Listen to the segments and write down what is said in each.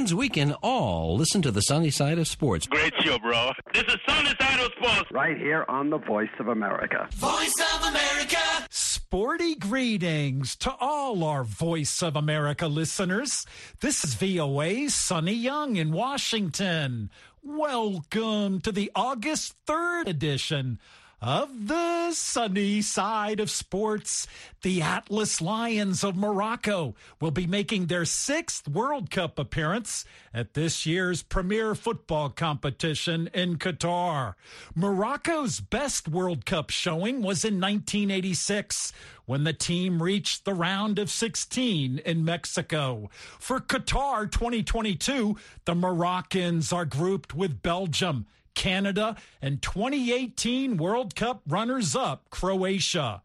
friends, we can all listen to the sunny side of sports. Great show, bro. This is Sunny Side of Sports. Right here on the Voice of America. Voice of America. Sporty greetings to all our Voice of America listeners. This is VOA's Sonny Young in Washington. Welcome to the August 3rd edition of the sunny side of sports. The Atlas Lions of Morocco will be making their sixth World Cup appearance at this year's premier football competition in Qatar. Morocco's best World Cup showing was in 1986 when the team reached the round of 16 in Mexico. For Qatar 2022, the Moroccans are grouped with Belgium. Canada, and 2018 World Cup runners up Croatia.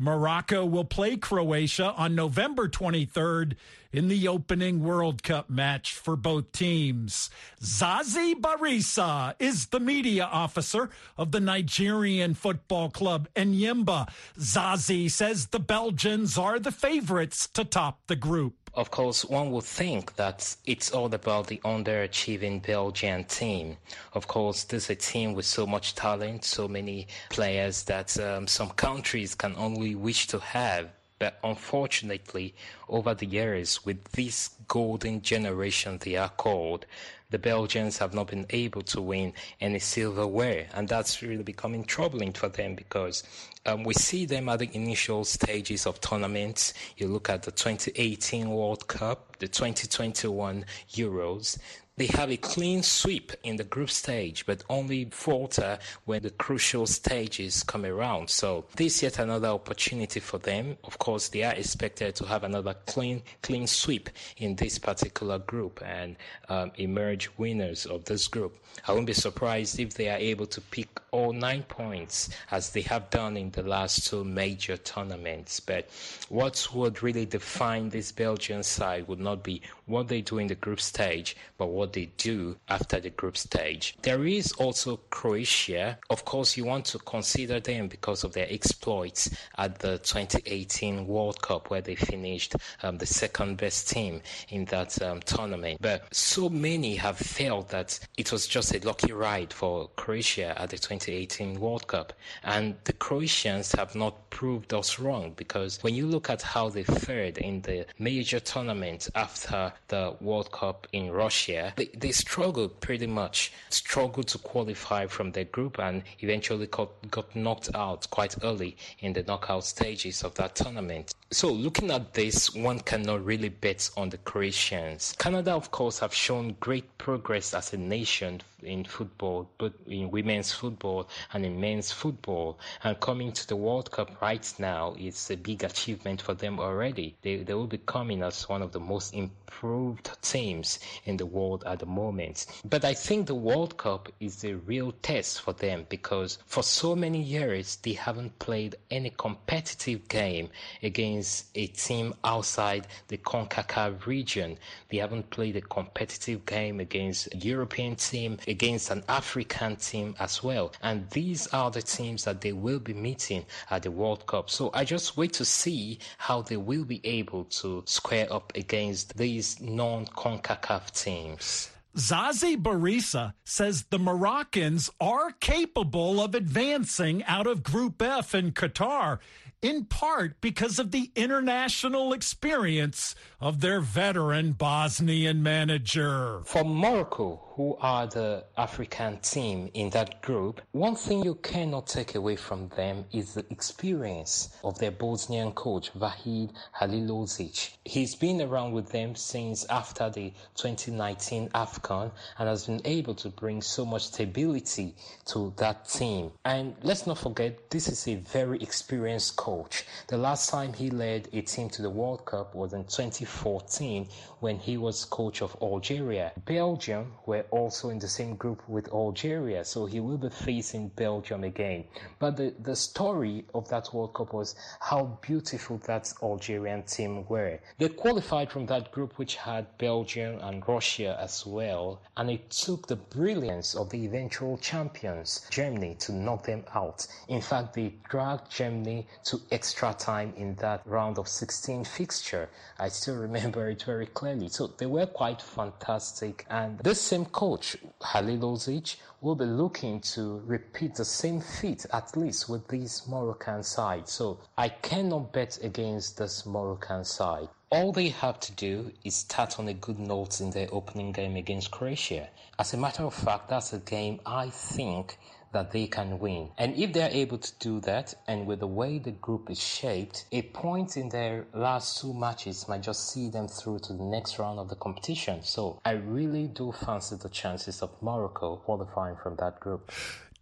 Morocco will play Croatia on November 23rd in the opening World Cup match for both teams. Zazie Barisa is the media officer of the Nigerian football club Enyimba. Zazie says the Belgians are the favorites to top the group. Of course, one would think that it's all about the underachieving Belgian team. Of course, this is a team with so much talent, so many players that um, some countries can only wish to have. But unfortunately, over the years, with this golden generation they are called, the Belgians have not been able to win any silverware. And that's really becoming troubling for them because um, we see them at the initial stages of tournaments. You look at the 2018 World Cup, the 2021 Euros. They have a clean sweep in the group stage, but only falter when the crucial stages come around. So this is yet another opportunity for them. Of course, they are expected to have another clean, clean sweep in this particular group and um, emerge winners of this group. I won't be surprised if they are able to pick all nine points as they have done in the last two major tournaments. But what would really define this Belgian side would not be what they do in the group stage, but what they do after the group stage. There is also Croatia. Of course, you want to consider them because of their exploits at the 2018 World Cup, where they finished um, the second best team in that um, tournament. But so many have felt that it was just a lucky ride for Croatia at the 2018 World Cup. And the Croatians have not proved us wrong because when you look at how they fared in the major tournament after the World Cup in Russia, they, they struggled pretty much, struggled to qualify from their group and eventually got, got knocked out quite early in the knockout stages of that tournament. So looking at this, one cannot really bet on the Croatians. Canada, of course, have shown great progress as a nation in football, but in women's football and in men's football. And coming to the World Cup right now is a big achievement for them already. They, they will be coming as one of the most improved teams in the world at the moment. But I think the World Cup is a real test for them because for so many years they haven't played any competitive game against a team outside the CONCACAF region. They haven't played a competitive game against a European team, against an African team as well. And these are the teams that they will be meeting at the World Cup. So I just wait to see how they will be able to square up against these non CONCACAF teams. Zazie Barisa says the Moroccans are capable of advancing out of Group F in Qatar, in part because of the international experience of their veteran Bosnian manager. For Morocco, who are the African team in that group, one thing you cannot take away from them is the experience of their Bosnian coach, Vahid Halilhodžić. He's been around with them since after the 2019 AFCON and has been able to bring so much stability to that team. And let's not forget, this is a very experienced coach. The last time he led a team to the World Cup was in 2014 when he was coach of Algeria. Belgium were also in the same group with Algeria, so he will be facing Belgium again. But the, the story of that World Cup was how beautiful that Algerian team were. They qualified from that group which had Belgium and Russia as well, and it took the brilliance of the eventual champions, Germany, to knock them out. In fact, they dragged Germany to extra time in that round of 16 fixture. I still remember it very clearly. So they were quite fantastic. And this same coach, Halilhodžić, will be looking to repeat the same feat at least with this Moroccan side. So I cannot bet against this Moroccan side. All they have to do is start on a good note in their opening game against Croatia. As a matter of fact, that's a game I think that they can win. And if they're able to do that, and with the way the group is shaped, a point in their last two matches might just see them through to the next round of the competition. So I really do fancy the chances of Morocco qualifying from that group.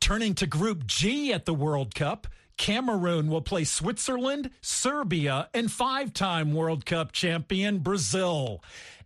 Turning to Group G at the World Cup, Cameroon will play Switzerland, Serbia, and five time World Cup champion Brazil.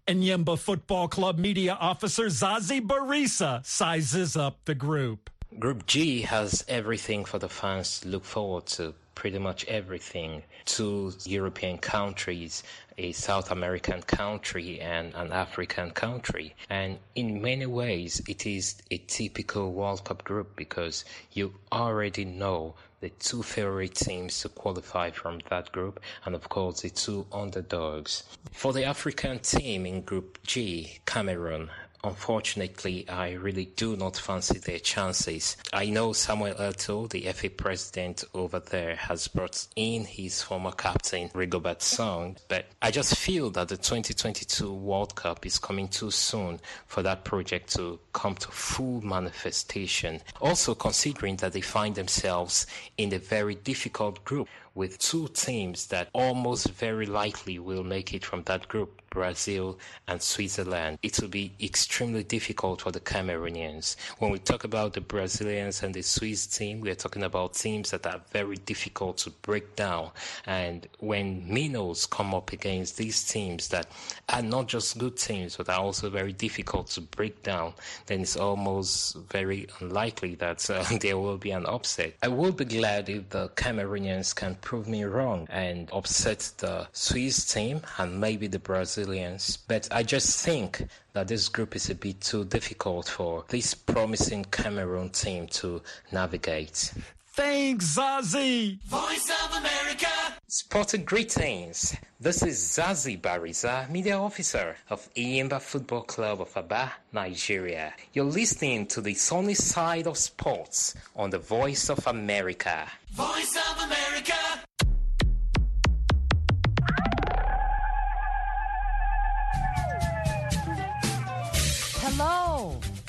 And Enyimba Football Club media officer Zazi Barisa sizes up the group. Group G has everything for the fans to look forward to. Pretty much everything. Two European countries, a South American country, and an African country. And in many ways, it is a typical World Cup group because you already know the two favorite teams to qualify from that group, and of course the two underdogs. For the African team in Group G, Cameroon Unfortunately, I really do not fancy their chances. I know Samuel Eto'o, the FA president over there, has brought in his former captain, Rigobert Song, but I just feel that the 2022 World Cup is coming too soon for that project to come to full manifestation. Also, considering that they find themselves in a very difficult group with two teams that almost very likely will make it from that group, Brazil and Switzerland. It will be extremely difficult for the Cameroonians. When we talk about the Brazilians and the Swiss team, we are talking about teams that are very difficult to break down. And when Minos come up against these teams that are not just good teams, but are also very difficult to break down, then it's almost very unlikely that uh, there will be an upset. I will be glad if the Cameroonians can prove me wrong and upset the Swiss team and maybe the Brazilians. But I just think that this group is a bit too difficult for this promising Cameroon team to navigate. Thanks, Zazie. Voice of America. Sporting greetings. This is Zazie Bariza, media officer of Enyimba Football Club of Aba, Nigeria. You're listening to the sunny side of sports on the Voice of America. Voice of America.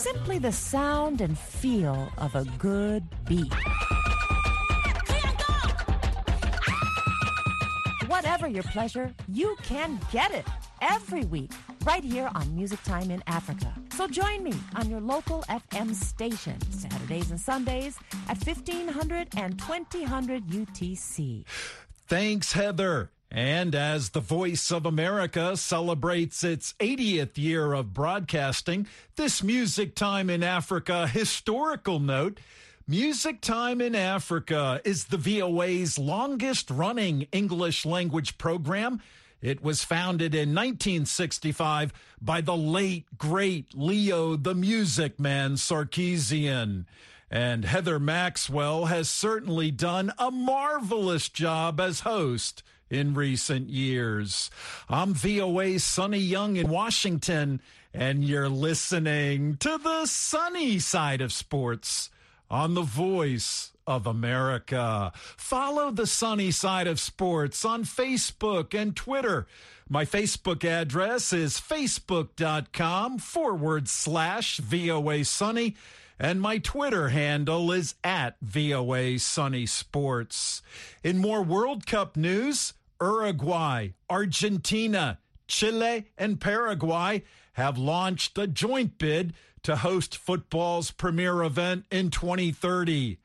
Simply the sound and feel of a good beat. Whatever your pleasure, you can get it every week right here on Music Time in Africa. So join me on your local FM station Saturdays and Sundays at 1500 and 2000 UTC. Thanks, Heather. And as the Voice of America celebrates its 80th year of broadcasting, this Music Time in Africa historical note Music Time in Africa is the VOA's longest running English language program. It was founded in 1965 by the late, great Leo the Music Man Sarkisian. And Heather Maxwell has certainly done a marvelous job as host in recent years. I'm VOA's Sonny Young in Washington, and you're listening to the sunny side of sports on the voice of America. Follow the sunny side of sports on Facebook and Twitter. My Facebook address is facebook.com forward slash VOA Sunny. And my Twitter handle is at VOA Sunny Sports. In more World Cup news, Uruguay, Argentina, Chile, and Paraguay have launched a joint bid to host football's premier event in 2030.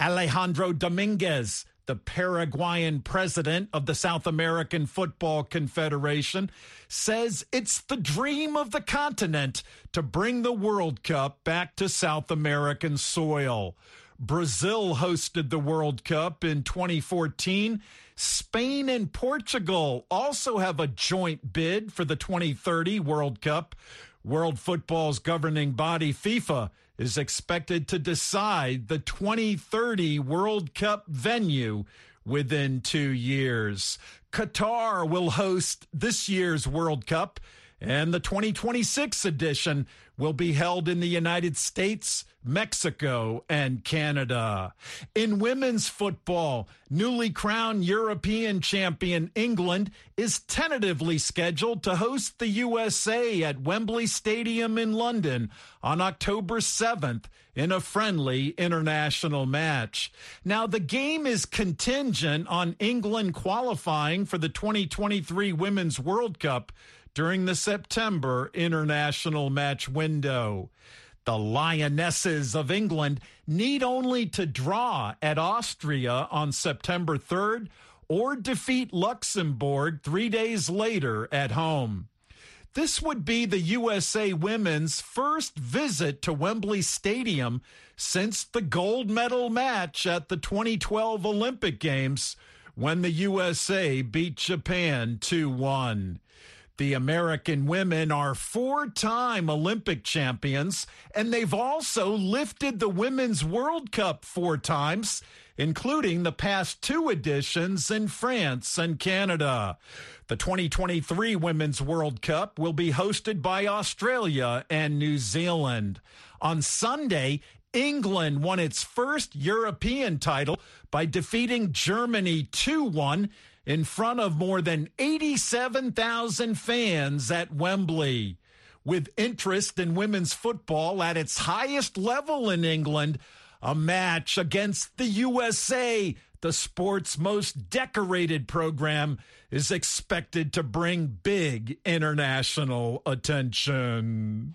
Alejandro Dominguez, the Paraguayan president of the South American Football Confederation, says it's the dream of the continent to bring the World Cup back to South American soil. Brazil hosted the World Cup in 2014. Spain and Portugal also have a joint bid for the 2030 World Cup. World football's governing body, FIFA, is expected to decide the 2030 World Cup venue within two years. Qatar will host this year's World Cup, and the 2026 edition will be held in the United States, Mexico, and Canada. In women's football, newly crowned European champion England is tentatively scheduled to host the USA at Wembley Stadium in London on October 7th in a friendly international match. Now, the game is contingent on England qualifying for the 2023 Women's World Cup during the September international match window. The Lionesses of England need only to draw at Austria on September 3rd or defeat Luxembourg three days later at home. This would be the USA women's first visit to Wembley Stadium since the gold medal match at the 2012 Olympic Games when the USA beat Japan 2 1. The American women are four time Olympic champions, and they've also lifted the Women's World Cup four times, including the past two editions in France and Canada. The 2023 Women's World Cup will be hosted by Australia and New Zealand. On Sunday, England won its first European title by defeating Germany 2 1 in front of more than 87,000 fans at Wembley. With interest in women's football at its highest level in England, a match against the USA, the sport's most decorated program, is expected to bring big international attention.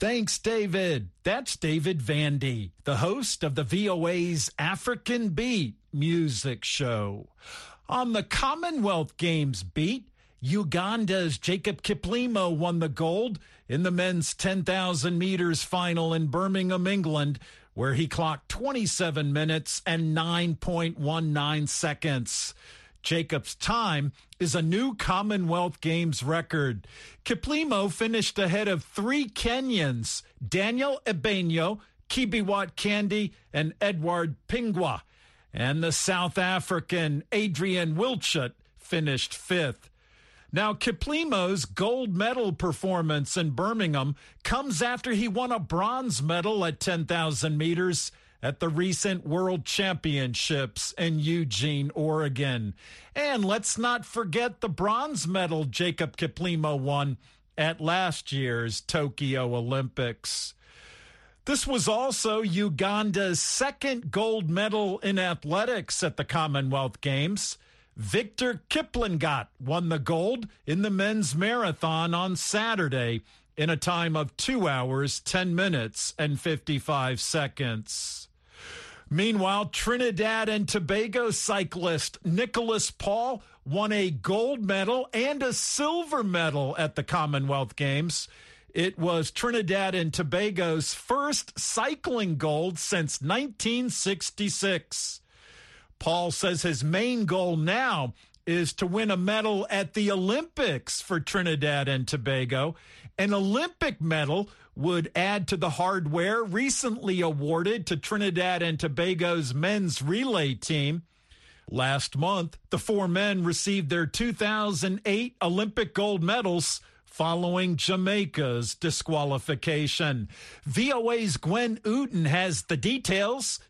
Thanks, David. That's David Vandy, the host of the VOA's African Beat music show. On the Commonwealth Games beat, Uganda's Jacob Kiplimo won the gold in the men's 10,000 meters final in Birmingham, England, where he clocked 27 minutes and 9.19 seconds. Jacob's time is a new Commonwealth Games record. Kiplimo finished ahead of three Kenyans, Daniel Ebenyo, Kibiwott Kandie, and Edward Pingua. And the South African Adrian Wildschutt finished fifth. Now, Kiplimo's gold medal performance in Birmingham comes after he won a bronze medal at 10,000 meters at the recent World Championships in Eugene, Oregon. And let's not forget the bronze medal Jacob Kiplimo won at last year's Tokyo Olympics. This was also Uganda's second gold medal in athletics at the Commonwealth Games. Victor Kiplangat won the gold in the men's marathon on Saturday in a time of 2 hours, 10 minutes, and 55 seconds. Meanwhile, Trinidad and Tobago cyclist Nicholas Paul won a gold medal and a silver medal at the Commonwealth Games. It was Trinidad and Tobago's first cycling gold since 1966. Paul says his main goal now is to win a medal at the Olympics for Trinidad and Tobago. An Olympic medal would add to the hardware recently awarded to Trinidad and Tobago's men's relay team. Last month, the four men received their 2008 Olympic gold medals following Jamaica's disqualification. VOA's Gwen Outen has the details.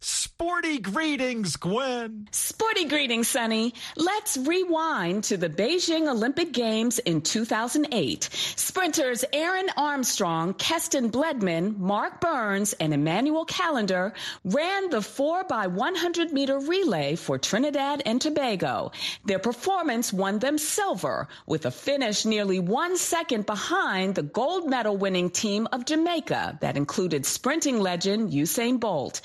Sporty greetings, Gwen. Sporty greetings, Sonny. Let's rewind to the Beijing Olympic Games in 2008. Sprinters Aaron Armstrong, Keston Bledman, Marc Burns, and Emmanuel Callender ran the 4 by 100 meter relay for Trinidad and Tobago. Their performance won them silver, with a finish nearly one second behind the gold medal winning team of Jamaica that included sprinting legend Usain Bolt.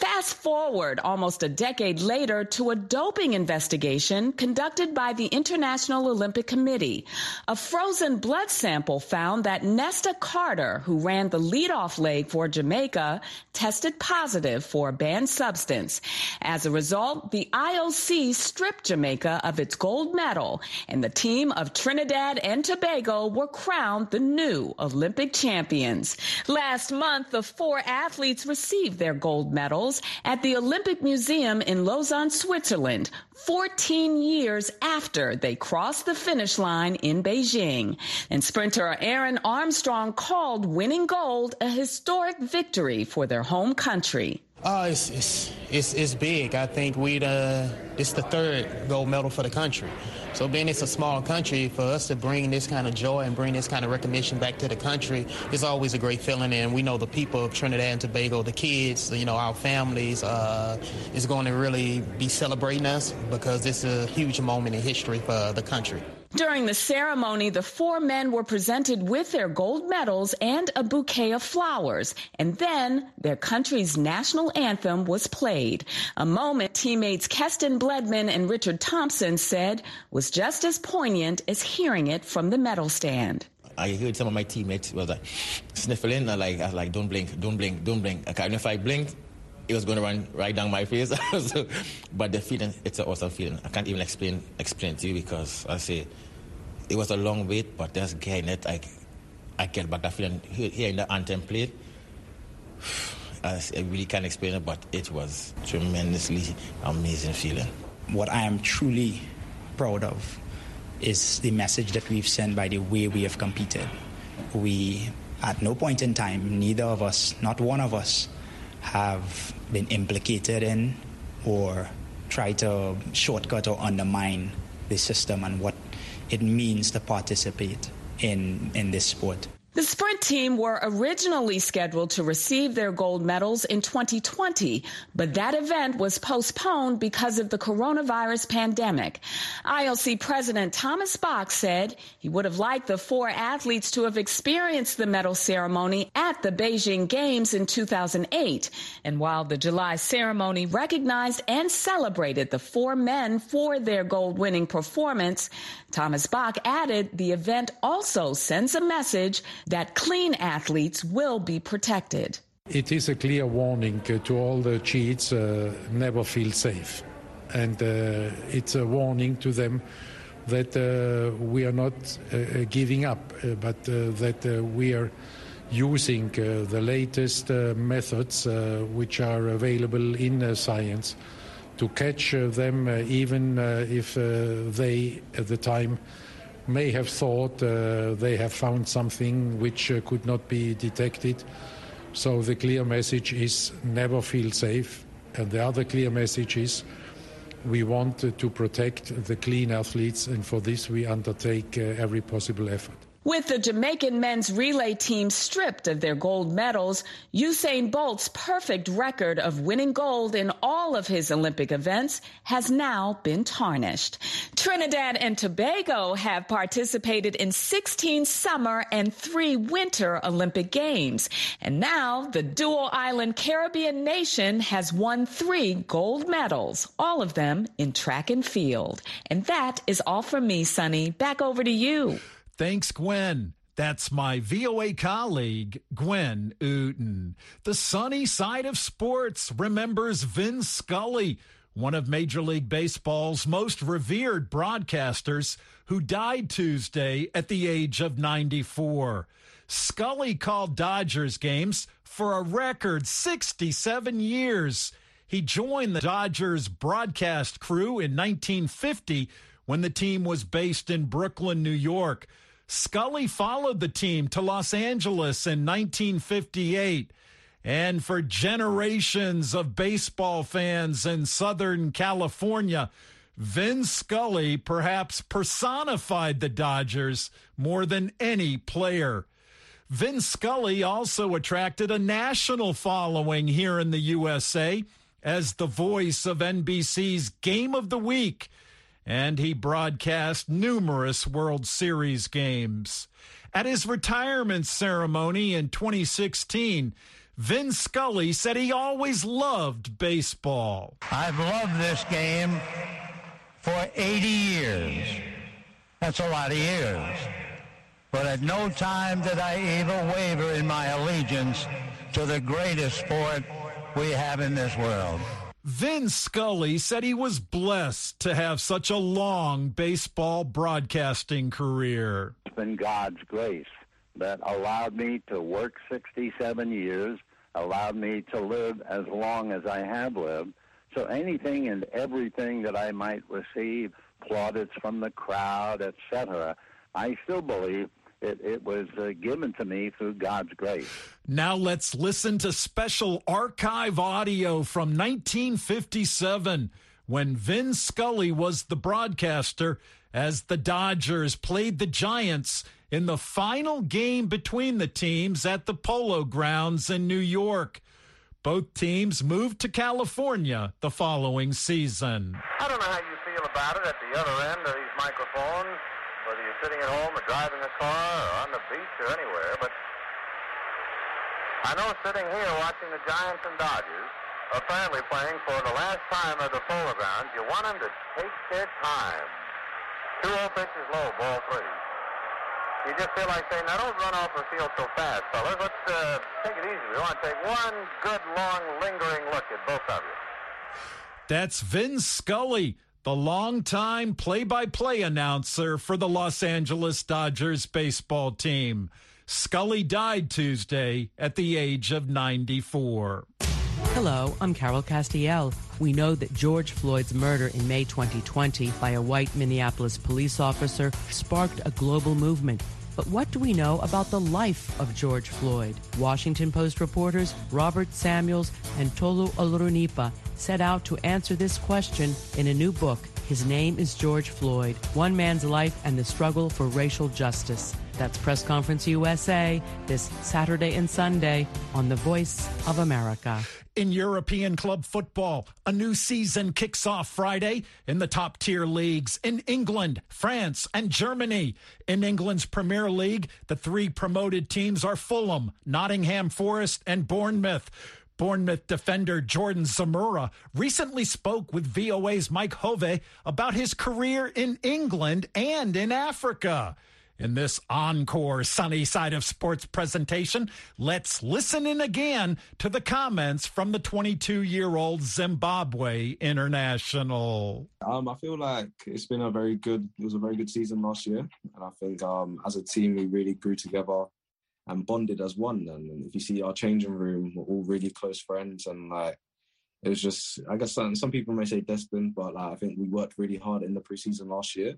Fast forward almost a decade later to a doping investigation conducted by the International Olympic Committee. A frozen blood sample found that Nesta Carter, who ran the leadoff leg for Jamaica, tested positive for a banned substance. As a result, the IOC stripped Jamaica of its gold medal, and the team of Trinidad and Tobago were crowned the new Olympic champions. Last month, the four athletes received their gold medals at the Olympic Museum in Lausanne, Switzerland, 14 years after they crossed the finish line in Beijing. And sprinter Aaron Armstrong called winning gold a historic victory for their home country. Uh, it's, it's, it's, it's big. I think we uh, it's the third gold medal for the country. So being it's a small country, for us to bring this kind of joy and bring this kind of recognition back to the country is always a great feeling. And we know the people of Trinidad and Tobago, the kids, you know, our families, uh, is going to really be celebrating us because it's a huge moment in history for the country. During the ceremony, the four men were presented with their gold medals and a bouquet of flowers. And then their country's national anthem was played. A moment teammates Keston Bledman and Richard Thompson said was just as poignant as hearing it from the medal stand. I heard some of my teammates was like sniffling. Like, I was like, don't blink, don't blink, don't blink. I can't, if I blinked, it was going to run right down my face. so, but the feeling, it's an awesome feeling. I can't even explain explain to you because I say it was a long wait, but just getting it, I, I get back that feeling hearing the anthem played. I, I really can't explain it, but it was tremendously amazing feeling. What I am truly proud of is the message that we've sent by the way we have competed. We, at no point in time, neither of us, not one of us, have been implicated in or try to shortcut or undermine the system and what it means to participate in, in this sport. The sprint team were originally scheduled to receive their gold medals in 2020, but that event was postponed because of the coronavirus pandemic. IOC President Thomas Bach said he would have liked the four athletes to have experienced the medal ceremony at the Beijing Games in 2008. And while the July ceremony recognized and celebrated the four men for their gold winning performance, Thomas Bach added the event also sends a message that clean athletes will be protected. It is a clear warning uh, to all the cheats uh, never feel safe. And uh, it's a warning to them that uh, we are not uh, giving up, uh, but that we are using the latest methods which are available in science to catch them, even if they, at the time, may have thought uh, they have found something which uh, could not be detected. So the clear message is never feel safe. And the other clear message is we want to protect the clean athletes, and for this we undertake uh, every possible effort. With the Jamaican men's relay team stripped of their gold medals, Usain Bolt's perfect record of winning gold in all of his Olympic events has now been tarnished. Trinidad and Tobago have participated in 16 summer and three winter Olympic Games. And now the dual island Caribbean nation has won three gold medals, all of them in track and field. And that is all from me, Sonny. Back over to you. Thanks, Gwen. That's my VOA colleague, Gwen Outen. The sunny side of sports remembers Vin Scully, one of Major League Baseball's most revered broadcasters, who died Tuesday at the age of 94. Scully called Dodgers games for a record 67 years. He joined the Dodgers broadcast crew in 1950 when the team was based in Brooklyn, New York. Scully followed the team to Los Angeles in 1958. And for generations of baseball fans in Southern California, Vin Scully perhaps personified the Dodgers more than any player. Vin Scully also attracted a national following here in the USA as the voice of NBC's Game of the Week, and he broadcast numerous World Series games. At his retirement ceremony in 2016, Vin Scully said he always loved baseball. I've loved this game for 80 years. That's a lot of years. But at no time did I ever waver in my allegiance to the greatest sport we have in this world. Vin Scully said he was blessed to have such a long baseball broadcasting career. It's been God's grace that allowed me to work 67 years, allowed me to live as long as I have lived. So anything and everything that I might receive, plaudits from the crowd, etc., I still believe it, it was uh, given to me through God's grace. Now let's listen to special archive audio from 1957 when Vin Scully was the broadcaster as the Dodgers played the Giants in the final game between the teams at the Polo Grounds in New York. Both teams moved to California the following season. I don't know how you feel about it at the other end of these microphones, whether you're sitting at home or driving a car or on the beach or anywhere, but I know sitting here watching the Giants and Dodgers apparently playing for the last time at the Polo Grounds, you want them to take their time. 2-0 pitches low, ball three. You just feel like saying, now don't run off the field so fast, fellas. Let's uh, take it easy. We want to take one good, long, lingering look at both of you. That's Vin Scully, the longtime play by play announcer for the Los Angeles Dodgers baseball team. Scully died Tuesday at the age of 94. Hello, I'm Carol Castiel. We know that George Floyd's murder in May 2020 by a white Minneapolis police officer sparked a global movement. But what do we know about the life of George Floyd? Washington Post reporters Robert Samuels and Tolu Olorunnipa set out to answer this question in a new book. His name is George Floyd, One Man's Life and the Struggle for Racial Justice. That's Press Conference USA this Saturday and Sunday on The Voice of America. In European club football, a new season kicks off Friday in the top tier leagues in England, France, and Germany. In England's Premier League, the three promoted teams are Fulham, Nottingham Forest, and Bournemouth. Bournemouth defender Jordan Zemura recently spoke with VOA's Mike Hove about his career in England and in Africa. In this encore sunny side of sports presentation, let's listen in again to the comments from the 22 year old Zimbabwe international. Um, I feel like it's been a very good, it was a very good season last year. And I think um, as a team, we really grew together and bonded as one. And if you see our changing room, we're all really close friends. And like, it was just, I guess some, some people may say destined, but like, I think we worked really hard in the preseason last year.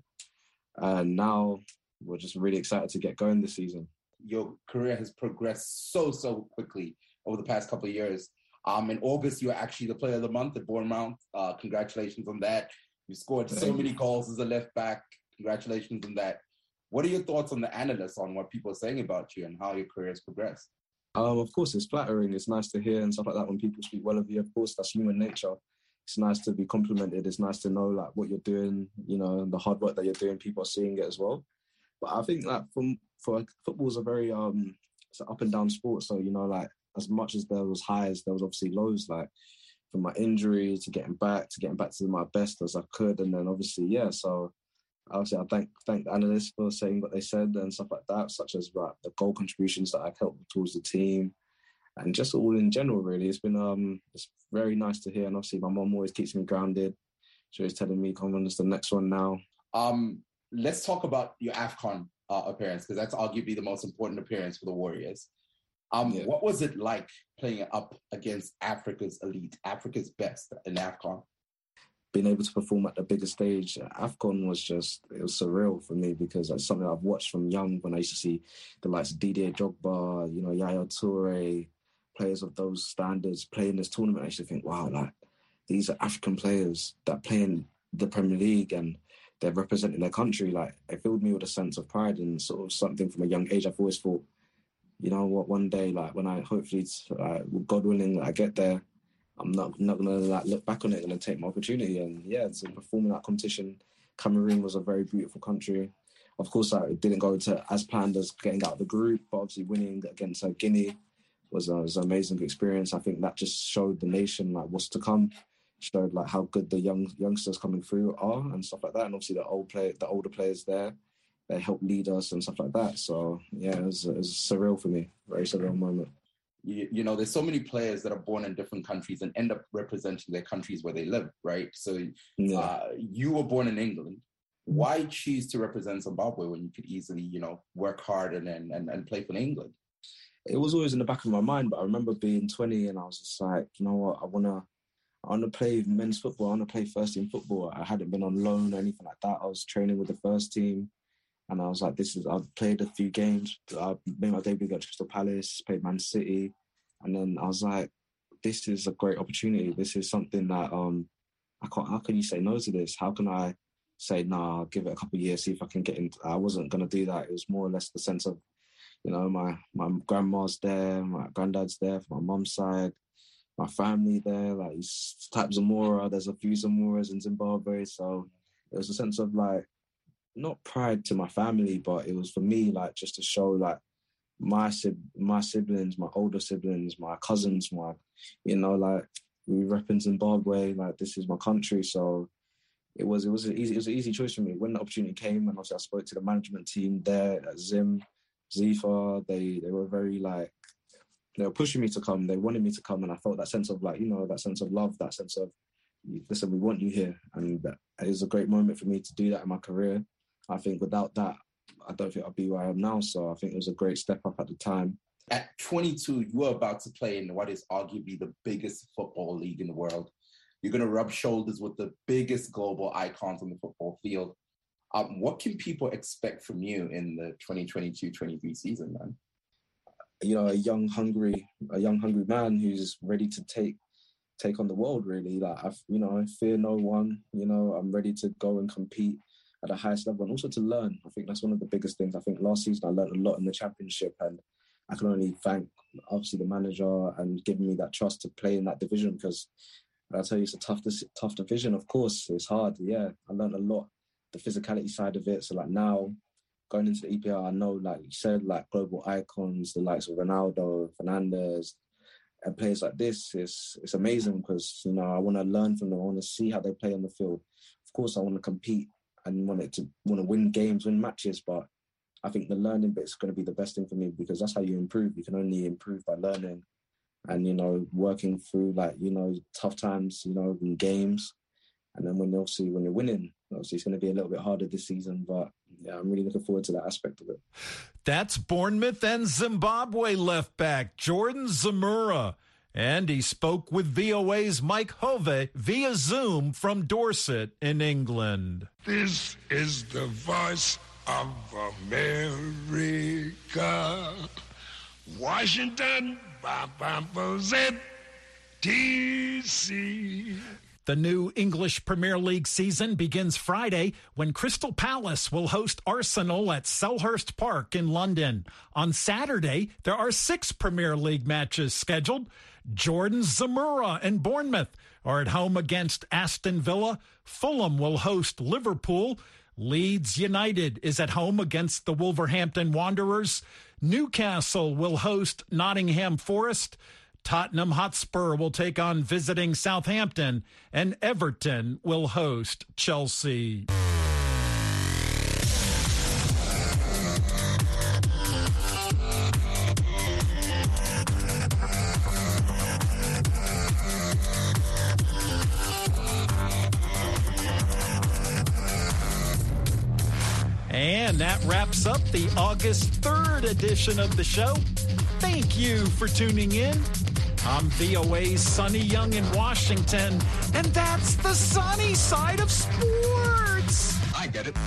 And now we're just really excited to get going this season. Your career has progressed so so quickly over the past couple of years. Um, in August, you were actually the Player of the Month at Bournemouth. Uh, congratulations on that. You scored Thank so you. many goals as a left back. Congratulations on that. What are your thoughts on the analysts on what people are saying about you and how your career has progressed? Um, of course, it's flattering. It's nice to hear and stuff like that when people speak well of you. Of course, that's human nature. It's nice to be complimented. It's nice to know like what you're doing, you know, and the hard work that you're doing. People are seeing it as well. But I think like from for football's a very um it's an up and down sport. So you know, like as much as there was highs, there was obviously lows. Like from my injury to getting back to getting back to my best as I could, and then obviously yeah. So obviously I thank thank the analysts for saying what they said and stuff like that, such as like the goal contributions that I've helped towards the team. And just all in general, really, it's been um, it's very nice to hear. And obviously, my mom always keeps me grounded. She's always telling me, "Come on, it's the next one now." Um, let's talk about your AFCON uh, appearance because that's arguably the most important appearance for the Warriors. Um, What was it like playing up against Africa's elite, Africa's best in AFCON? Being able to perform at the bigger stage, AFCON was just, it was surreal for me because it's something I've watched from young when I used to see the likes of Didier Drogba, you know, Yaya Toure, players of those standards playing this tournament, I used to think, wow, like these are African players that play in the Premier League and they're representing their country. Like it filled me with a sense of pride and sort of something from a young age. I've always thought, you know what, one day, like when I hopefully, uh, God willing, I get there, I'm not not gonna like look back on it. Gonna take my opportunity and yeah, to perform in that competition. Cameroon was a very beautiful country. Of course, I didn't go to as planned as getting out of the group, but obviously winning against uh, Guinea was, uh, was an amazing experience. I think that just showed the nation like what's to come. Showed like how good the young youngsters coming through are and stuff like that. And obviously the old play, the older players there, they help lead us and stuff like that. So yeah, it was, it was surreal for me. Very surreal moment you, you, know, there's so many players that are born in different countries and end up representing their countries where they live, right? So yeah. uh, you were born in England. Why choose to represent Zimbabwe when you could easily, you know, work hard and and, and play for England? It was always in the back of my mind, but I remember being 20 and I was just like, you know what, I wanna I wanna play men's football, I wanna play first team football. I hadn't been on loan or anything like that. I was training with the first team. And I was like, this is, I've played a few games. I made my debut against Crystal Palace, played Man City. And then I was like, this is a great opportunity. This is something that um, I can't, how can you say no to this? How can I say, nah, I'll give it a couple years, see if I can get in? I wasn't going to do that. It was more or less the sense of, you know, my, my grandma's there, my granddad's there my mum's side, my family there, like type Zemura, there's a few Zemuras in Zimbabwe. So was a sense of like, not pride to my family, but it was for me like just to show like my my siblings, my older siblings, my cousins, my you know like we rep in Zimbabwe. Like this is my country, so it was it was an easy it was an easy choice for me when the opportunity came, and obviously I spoke to the management team there at Zim, Zifa. They they were very like they were pushing me to come. They wanted me to come, and I felt that sense of like you know that sense of love, that sense of listen, we want you here, and it was a great moment for me to do that in my career. I think without that, I don't think I'd be where I am now. So I think it was a great step up at the time. At 22, you were about to play in what is arguably the biggest football league in the world. You're going to rub shoulders with the biggest global icons on the football field. Um, what can people expect from you in the 2022-23 season, man? You know, a young, hungry, a young, hungry man who's ready to take take on the world. Really, like I've, you know, I fear no one. You know, I'm ready to go and compete at the highest level and also to learn. I think that's one of the biggest things. I think last season I learned a lot in the championship and I can only thank obviously the manager and giving me that trust to play in that division because I tell you it's a tough tough division. Of course, it's hard. Yeah, I learned a lot, the physicality side of it. So like now, going into the EPL, I know like you said, like global icons, the likes of Ronaldo, Fernandes, and players like this. It's it's amazing because you know I want to learn from them. I want to see how they play on the field. Of course, I want to compete and want it to want to win games, win matches. But I think the learning bit is going to be the best thing for me because that's how you improve. You can only improve by learning and you know working through like you know tough times, you know, in games. And then when obviously when you're winning, obviously it's going to be a little bit harder this season, but yeah, I'm really looking forward to that aspect of it. That's Bournemouth and Zimbabwe left back Jordan Zemura. And he spoke with VOA's Mike Hove via Zoom from Dorset in England. This is the voice of America. Washington, DC. The new English Premier League season begins Friday when Crystal Palace will host Arsenal at Selhurst Park in London. On Saturday, there are six Premier League matches scheduled. Jordan Zemura and Bournemouth are at home against Aston Villa. Fulham will host Liverpool. Leeds United is at home against the Wolverhampton Wanderers. Newcastle will host Nottingham Forest. Tottenham Hotspur will take on visiting Southampton, and Everton will host Chelsea. And that wraps up the August 3rd edition of the show. Thank you for tuning in. I'm VOA's Sonny Young in Washington, and that's the sunny side of sports. I get it.